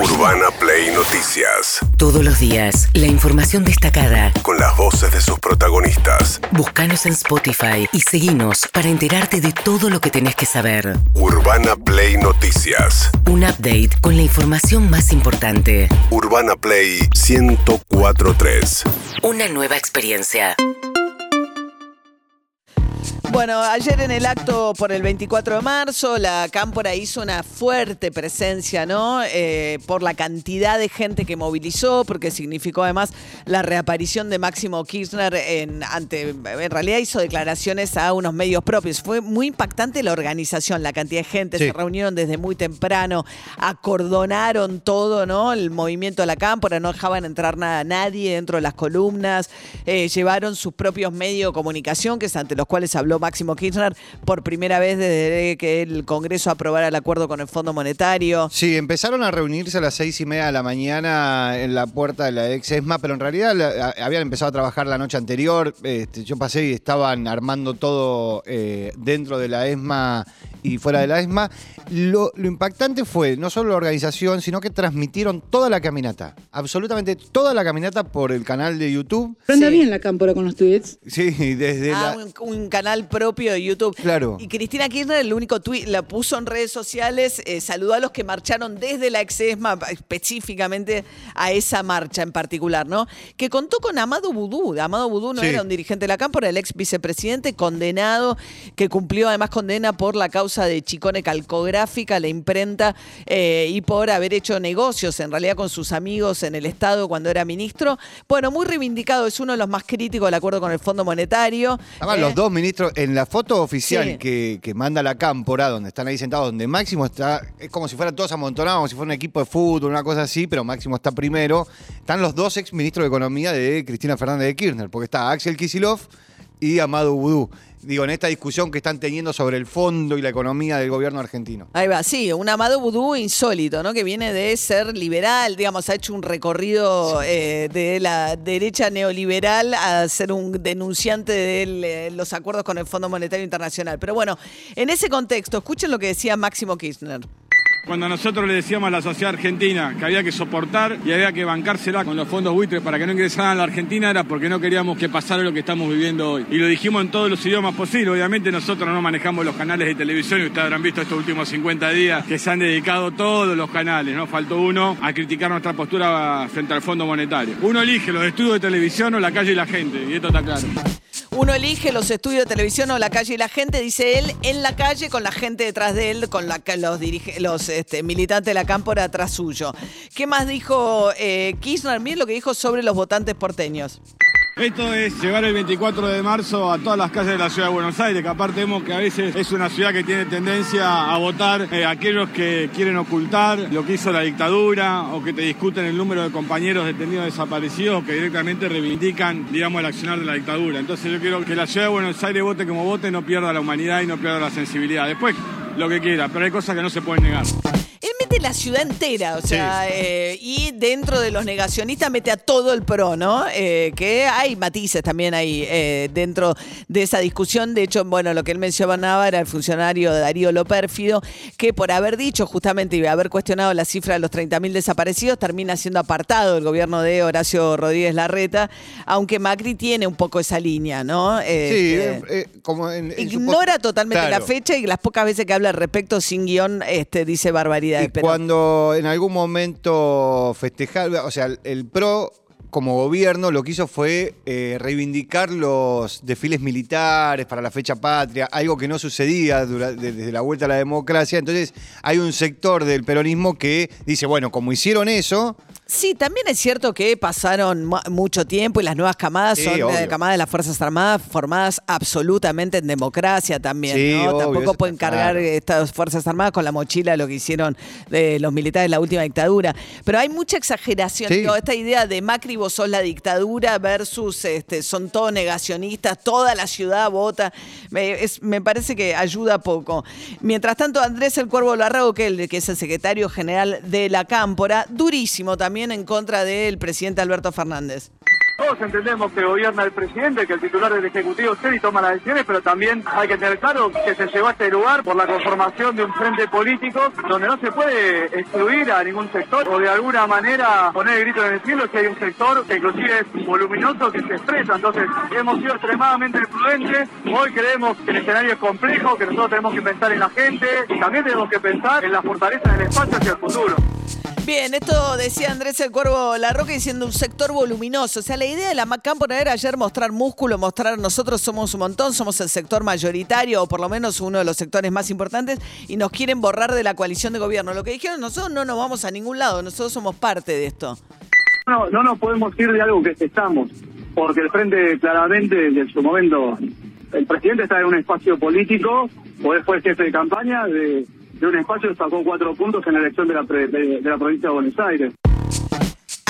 Urbana Play Noticias. Todos los días, la información destacada. Con las voces de sus protagonistas. Búscanos en Spotify y seguinos para enterarte de todo lo que tenés que saber. Urbana Play Noticias. Un update con la información más importante. Urbana Play 1043. Una nueva experiencia. Bueno, ayer en el acto por el 24 de marzo, la Cámpora hizo una fuerte presencia, ¿no? Eh, por la cantidad de gente que movilizó, porque significó además la reaparición de Máximo Kirchner en, ante, en realidad hizo declaraciones a unos medios propios. Fue muy impactante la organización, la cantidad de gente, Sí. se reunieron desde muy temprano, acordonaron todo, ¿no? El movimiento de la Cámpora, no dejaban entrar nada, nadie dentro de las columnas, eh, llevaron sus propios medios de comunicación, que es ante los cuales habló Máximo Kirchner por primera vez desde que el Congreso aprobara el acuerdo con el Fondo Monetario. Sí, empezaron a reunirse a las seis y media de la mañana en la puerta de la ex ESMA, pero en realidad habían empezado a trabajar la noche anterior. Este, yo pasé y estaban armando todo eh, dentro de la ESMA y fuera de la ESMA. Lo, lo impactante fue no solo la organización, sino que transmitieron toda la caminata, absolutamente toda la caminata por el canal de YouTube. Anda Sí. bien la cámpora con los tweets. Sí, desde Ah, la... un, un canal propio de YouTube. Claro. Y Cristina Kirchner, el único tweet, la puso en redes sociales, eh, saludó a los que marcharon desde la exesma, específicamente a esa marcha en particular, ¿no? Que contó con Amado Vudú. Amado Vudú no Sí. era un dirigente de la Cámpora, el ex vicepresidente, condenado, que cumplió además condena por la causa de Chicone Calcográfica, la imprenta, eh, y por haber hecho negocios en realidad con sus amigos en el Estado cuando era ministro. Bueno, muy reivindicado, es uno de los más críticos del acuerdo con el Fondo Monetario. Estaban Eh, los dos ministros en la foto oficial Sí. que, que manda la cámpora, donde están ahí sentados, donde Máximo está, es como si fueran todos amontonados, como si fuera un equipo de fútbol, una cosa así, pero Máximo está primero. Están los dos ex ministros de Economía de Cristina Fernández de Kirchner, porque está Axel Kisilov y Amado Vudú. Digo, en esta discusión que están teniendo sobre el fondo y la economía del gobierno argentino. Ahí va, sí, un amado vudú insólito, ¿no? Que viene de ser liberal, digamos, ha hecho un recorrido eh, de la derecha neoliberal a ser un denunciante de eh, los acuerdos con el Fondo Monetario Internacional. Pero bueno, en ese contexto, escuchen lo que decía Máximo Kirchner. Cuando nosotros le decíamos a la sociedad argentina que había que soportar y había que bancársela con los fondos buitres para que no ingresaran a la Argentina era porque no queríamos que pasara lo que estamos viviendo hoy. Y lo dijimos en todos los idiomas posibles. Obviamente nosotros no manejamos los canales de televisión y ustedes habrán visto estos últimos 50 días que se han dedicado todos los canales, ¿no? Faltó uno a criticar nuestra postura frente al Fondo Monetario. Uno elige los estudios de televisión o la calle y la gente, y esto está claro. Uno elige los estudios de televisión o la calle y la gente, dice él, en la calle con la gente detrás de él, con la, los, dirige- los este, militantes de la cámpora atrás suyo. ¿Qué más dijo eh, Kirchner? Miren lo que dijo sobre los votantes porteños. Esto es llevar el 24 de marzo a todas las calles de la ciudad de Buenos Aires, que aparte vemos que a veces es una ciudad que tiene tendencia a votar eh, aquellos que quieren ocultar lo que hizo la dictadura o que te discuten el número de compañeros detenidos desaparecidos que directamente reivindican, digamos, el accionar de la dictadura. Entonces yo quiero que la ciudad de Buenos Aires vote como vote, no pierda la humanidad y no pierda la sensibilidad. Después, lo que quiera, pero hay cosas que no se pueden negar. Mete la ciudad entera, o sea, eh, y dentro de los negacionistas mete a todo el PRO, ¿no? Eh, que hay matices también ahí eh, dentro de esa discusión. De hecho, bueno, lo que él mencionaba era el funcionario Darío Lopérfido, que por haber dicho justamente y haber cuestionado la cifra de los 30.000 desaparecidos, termina siendo apartado del gobierno de Horacio Rodríguez Larreta, aunque Macri tiene un poco esa línea, ¿no? Sí, como en, en Ignora totalmente la fecha y las pocas veces que habla al respecto sin guion este, dice barbaridades. Cuando en algún momento festejar, o sea, el PRO como gobierno lo que hizo fue eh, reivindicar los desfiles militares para la fecha patria, algo que no sucedía desde la vuelta a la democracia. Entonces hay un sector del peronismo que dice, bueno, como hicieron eso, Sí, también es cierto que pasaron mu- mucho tiempo y las nuevas camadas Sí, son eh, obvio. camadas de las Fuerzas Armadas formadas absolutamente en democracia también, Sí, ¿no? obvio, Tampoco pueden cargar claro. estas Fuerzas Armadas con la mochila de lo que hicieron de los militares en la última dictadura. Pero hay mucha exageración. Sí. Digo, esta idea de Macri, vos sos la dictadura versus este, son todos negacionistas, toda la ciudad vota. Me, es- me parece que ayuda poco. Mientras tanto, Andrés El Cuervo Larrago, que es el secretario general de la Cámpora, durísimo también en contra del presidente Alberto Fernández. Todos entendemos que gobierna el presidente, que el titular del Ejecutivo es y toma las decisiones, pero también hay que tener claro que se llegó a este lugar por la conformación de un frente político donde no se puede excluir a ningún sector o de alguna manera poner el grito en el cielo que hay un sector que inclusive es voluminoso que se expresa. Entonces hemos sido extremadamente prudentes. Hoy creemos que el escenario es complejo, que nosotros tenemos que pensar en la gente y también tenemos que pensar en la fortaleza del espacio hacia el futuro. Bien, esto decía Andrés el Cuervo La Roca diciendo un sector voluminoso. O sea, la idea de la Cámpora era ayer mostrar músculo, mostrar nosotros somos un montón, somos el sector mayoritario o por lo menos uno de los sectores más importantes y nos quieren borrar de la coalición de gobierno. Lo que dijeron, nosotros no nos vamos a ningún lado, nosotros somos parte de esto. No, no nos podemos ir de algo que estamos, porque el frente claramente en su momento, el presidente está en un espacio político, o después jefe de campaña de de un espacio sacó cuatro puntos en la elección de la, de la provincia de Buenos Aires.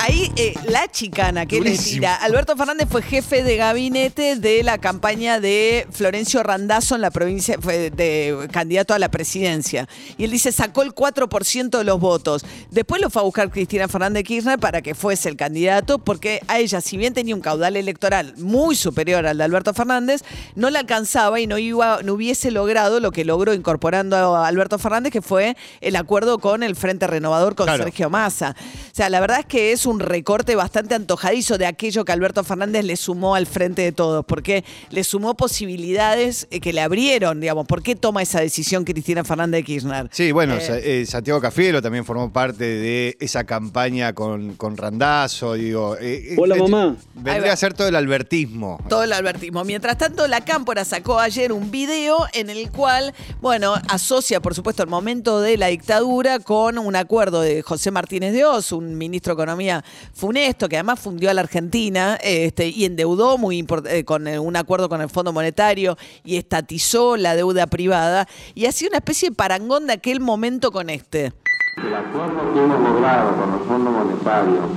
Ahí eh, la chicana que le tira. Alberto Fernández fue jefe de gabinete de la campaña de Florencio Randazzo en la provincia, fue de candidato a la presidencia. Y él dice, sacó el 4% de los votos. Después lo fue a buscar Cristina Fernández Kirchner para que fuese el candidato, porque a ella, si bien tenía un caudal electoral muy superior al de Alberto Fernández, no le alcanzaba y no, iba, no hubiese logrado lo que logró incorporando a Alberto Fernández, que fue el acuerdo con el Frente Renovador con Sergio Massa. O sea, la verdad es que es un recorte bastante antojadizo de aquello que Alberto Fernández le sumó al frente de todos, porque le sumó posibilidades eh, que le abrieron, digamos. ¿Por qué toma esa decisión Cristina Fernández de Kirchner? Sí, bueno, eh, eh, Santiago Cafiero también formó parte de esa campaña con, con Randazo, digo. Hola, mamá. Vendría a ser todo el albertismo. Todo el albertismo. Mientras tanto, la Cámpora sacó ayer un video en el cual, bueno, asocia, por supuesto, el momento de la dictadura con un acuerdo de José Martínez de Oz, un ministro de Economía funesto, que además fundió a la Argentina este, y endeudó muy eh, con un acuerdo con el Fondo Monetario y estatizó la deuda privada y hacía una especie de parangón de aquel momento con este. El acuerdo que hemos logrado con el Fondo Monetario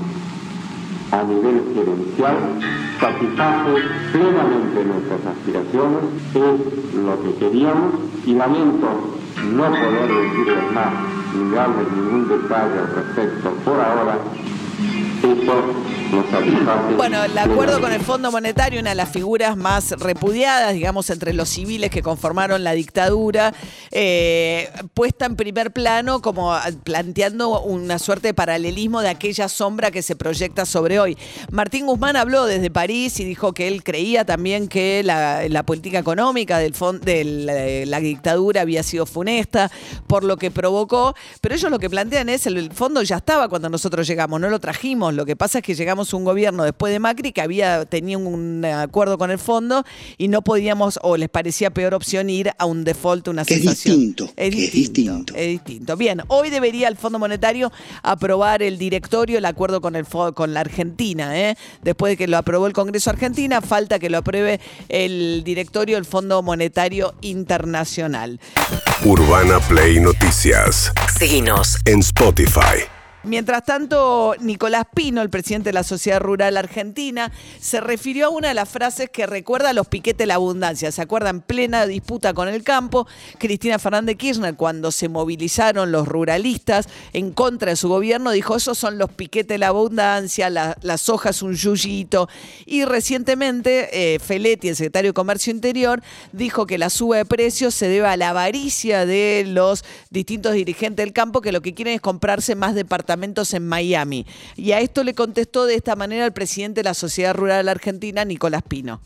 a nivel gerencial satisface plenamente nuestras aspiraciones, es lo que queríamos y lamento no poder decirles más ni darles ningún detalle al respecto por ahora, bueno, el acuerdo con el Fondo Monetario, una de las figuras más repudiadas, digamos, entre los civiles que conformaron la dictadura, eh, puesta en primer plano como planteando una suerte de paralelismo de aquella sombra que se proyecta sobre hoy. Martín Guzmán habló desde París y dijo que él creía también que la, política económica del de la, la, dictadura había sido funesta, por lo que provocó, pero ellos lo que plantean es, el fondo ya estaba cuando nosotros llegamos, no lo trajimos, lo que pasa es que llegamos a un gobierno después de Macri que había tenía un acuerdo con el fondo y no podíamos, o les parecía peor opción ir a un default, una que Es distinto. Es distinto. Es distinto. Bien, hoy debería el Fondo Monetario aprobar el directorio el acuerdo con el con la Argentina. ¿eh? Después de que lo aprobó el Congreso Argentina, falta que lo apruebe el directorio del Fondo Monetario Internacional. Urbana Play Noticias. Seguinos en Spotify. Mientras tanto, Nicolás Pino, el presidente de la Sociedad Rural Argentina, se refirió a una de las frases que recuerda los piquetes de la abundancia. ¿Se acuerdan? Plena disputa con el campo. Cristina Fernández Kirchner, cuando se movilizaron los ruralistas en contra de su gobierno, dijo, esos son los piquetes de la abundancia, las hojas un yuyito. Y recientemente, eh, Feletti, el secretario de Comercio Interior, dijo que la suba de precios se debe a la avaricia de los distintos dirigentes del campo que lo que quieren es comprarse más departamentos en Miami. Y a esto le contestó de esta manera el presidente de la Sociedad Rural Argentina, Nicolás Pino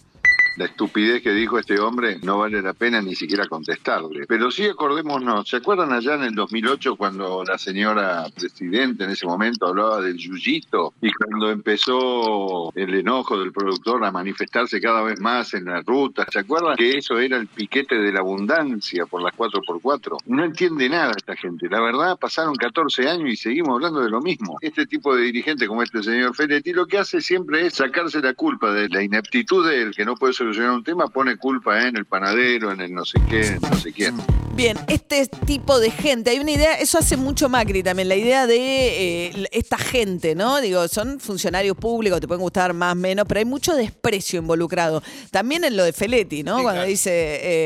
la estupidez que dijo este hombre no vale la pena ni siquiera contestarle. Pero sí acordémonos, ¿se acuerdan allá en el 2008 cuando la señora presidente en ese momento hablaba del yuyito y cuando empezó el enojo del productor a manifestarse cada vez más en la ruta? ¿Se acuerdan que eso era el piquete de la abundancia por las 4x4? No entiende nada esta gente. La verdad, pasaron 14 años y seguimos hablando de lo mismo. Este tipo de dirigente como este señor Feletti lo que hace siempre es sacarse la culpa de la ineptitud del que no puede ser solucionar un tema pone culpa en el panadero, en el no sé qué, en no sé quién. Bien, este tipo de gente, hay una idea, eso hace mucho Macri también, la idea de eh, esta gente, ¿no? Digo, son funcionarios públicos, te pueden gustar más, menos, pero hay mucho desprecio involucrado. También en lo de Feletti, ¿no? Cuando dice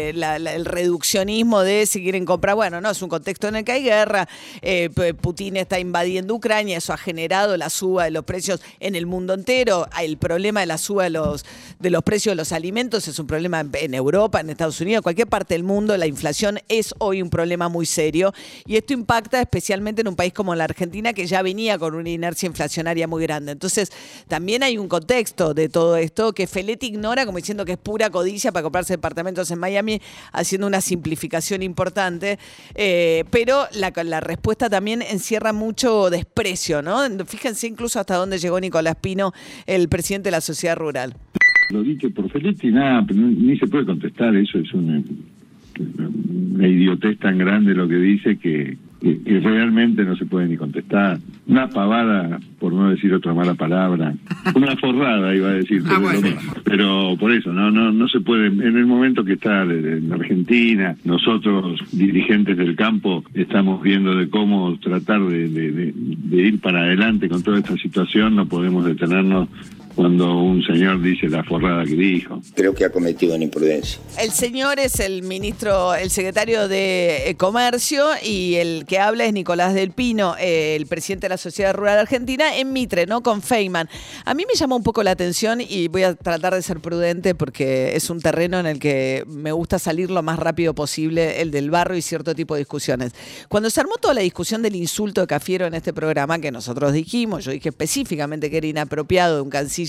eh, la- la- el reduccionismo de si quieren comprar, bueno, no, es un contexto en el que hay guerra, eh, Putin está invadiendo Ucrania, eso ha generado la suba de los precios en el mundo entero, el problema de la suba de los, de los precios de los alimentos es un problema en- Europa, en Estados Unidos, en cualquier parte del mundo, la inflación es hoy un problema muy serio y esto impacta especialmente en un país como la Argentina que ya venía con una inercia inflacionaria muy grande. Entonces, también hay un contexto de todo esto que Feletti ignora como diciendo que es pura codicia para comprarse departamentos en Miami, haciendo una simplificación importante, eh, pero la, la respuesta también encierra mucho desprecio, ¿no? Fíjense incluso hasta dónde llegó Nicolás Pino, el presidente de la sociedad rural. Lo dicho por Feletti, nada, pero ni se puede contestar, eso es una, una idiotez tan grande lo que dice que, que- que realmente no se puede ni contestar. Una pavada, por no decir otra mala palabra, una forrada iba a decir, pero, mismo. Pero por eso, no, no, no se puede, en el momento que está en Argentina, nosotros dirigentes del campo estamos viendo de cómo tratar de, de- de- de ir para adelante con toda esta situación, no podemos detenernos cuando un señor dice la forrada que dijo. Creo que ha cometido una imprudencia. El señor es el ministro, el secretario de eh, Comercio y el que habla es Nicolás del Pino, eh, el presidente de la Sociedad Rural Argentina, en Mitre, ¿no? Con Feynman. A mí me llama un poco la atención y voy a tratar de ser prudente porque es un terreno en el que me gusta salir lo más rápido posible, el del barro y cierto tipo de discusiones. Cuando se armó toda la discusión del insulto de Cafiero en este programa, que nosotros dijimos, yo dije específicamente que era inapropiado de un canciller,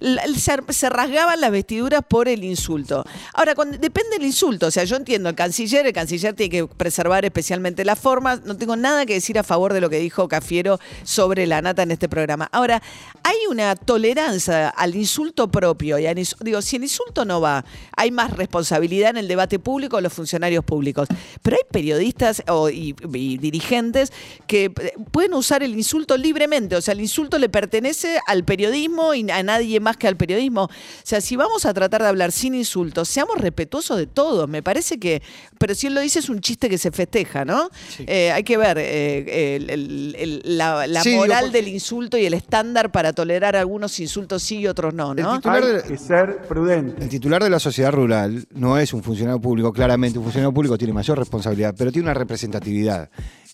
la- se, rasgaban las vestiduras por el insulto. Ahora, depende del insulto, o sea, yo entiendo el canciller, el canciller tiene que preservar especialmente las formas, no tengo nada que decir a favor de lo que dijo Cafiero sobre la nata en este programa. Ahora, hay una tolerancia al insulto propio, y digo, si el insulto no va, hay más responsabilidad en el debate público de los funcionarios públicos, pero hay periodistas o- y, y dirigentes que eh, pueden usar el insulto libremente, o sea, el insulto le pertenece al periodismo y a nadie más que al periodismo. O sea, si vamos a tratar de hablar sin insultos, seamos respetuosos de todos, me parece que, pero si él lo dice es un chiste que se festeja, ¿no? Eh, hay que ver eh, el- el- el- la, la Sí, digo, moral del insulto y el estándar para tolerar algunos insultos sí y otros no, El ¿no? titular, de, que ser prudente. el titular de la sociedad rural no es un funcionario público, claramente. Un funcionario público tiene mayor responsabilidad, pero tiene una representatividad.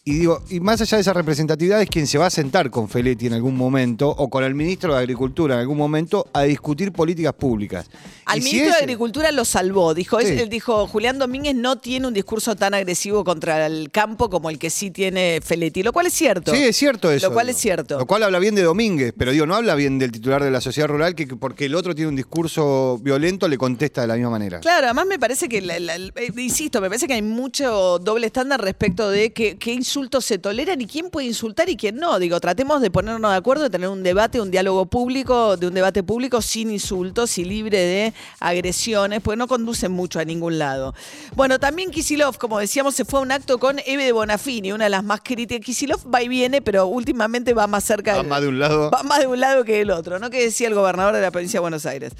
Y digo, y más allá de esa representatividad es quien se va a sentar con Feletti en algún momento o con el ministro de Agricultura en algún momento a discutir políticas públicas. Al Y si ministro de Agricultura lo salvó. Dijo, es- él dijo, Julián Domínguez no tiene un discurso tan agresivo contra el campo como el que sí tiene Feletti, lo cual es cierto. Sí, es cierto eso. Lo cual digo. es cierto. Lo cual habla bien de Domínguez, pero digo, no habla bien del titular de la sociedad rural que que porque el otro tiene un discurso violento le contesta de la misma manera. Claro, además me parece que, la- la- el- eh, insisto, me parece que hay mucho doble estándar respecto de qué, qué insultos se toleran y quién puede insultar y quién no. Digo, tratemos de ponernos de acuerdo, de tener un debate, un diálogo público, de un debate público sin insultos y libre de agresiones, porque no conducen mucho a ningún lado. Bueno, también Kisilov, como decíamos, se fue a un acto con Eve de Bonafini, una de las más críticas. Kisilov va y viene, pero últimamente va más cerca Va más de un lado. Va más de un lado que del otro, ¿no? Que decía el gobernador de la provincia de Buenos Aires.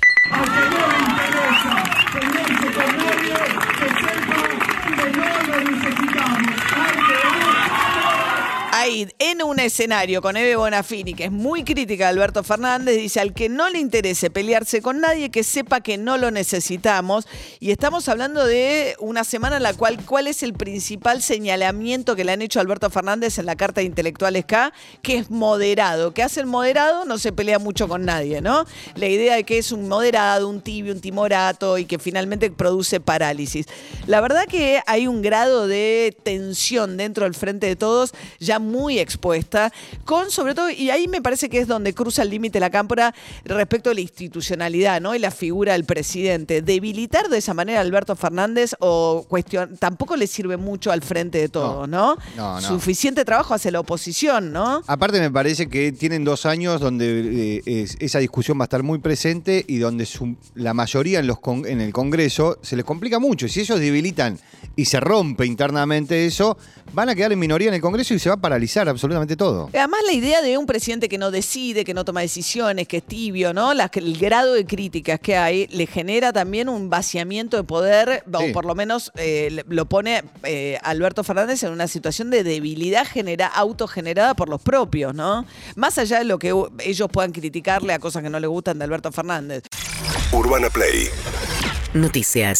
En un escenario con Eve Bonafini, que es muy crítica de Alberto Fernández, dice al que no le interese pelearse con nadie, que sepa que no lo necesitamos. Y estamos hablando de una semana en la cual, ¿cuál es el principal señalamiento que le han hecho a Alberto Fernández en la Carta de Intelectuales K? Que es moderado. que hace el moderado? No se pelea mucho con nadie, ¿no? La idea de que es un moderado, un tibio, un timorato y que finalmente produce parálisis. La verdad que hay un grado de tensión dentro del frente de todos ya muy expuesta, con sobre todo, y ahí me parece que es donde cruza el límite la cámpora respecto a la institucionalidad, ¿no? Y la figura del presidente. Debilitar de esa manera a Alberto Fernández o cuestión, tampoco le sirve mucho al frente de todos, ¿no? No, no. Suficiente trabajo hace la oposición, ¿no? Aparte me parece que tienen dos años donde eh, es- esa discusión va a estar muy presente y donde su- la mayoría en, los con- en el Congreso se les complica mucho. Y si ellos debilitan y se rompe internamente eso, van a quedar en minoría en el Congreso y se va a paralizar absolutamente todo. Además, la idea de un presidente que no decide, que no toma decisiones, que es tibio, ¿no? El grado de críticas que hay le genera también un vaciamiento de poder, Sí. o por lo menos eh, lo pone eh, Alberto Fernández en una situación de debilidad genera, autogenerada por los propios, ¿no? Más allá de lo que ellos puedan criticarle a cosas que no le gustan de Alberto Fernández. Urbana Play Noticias.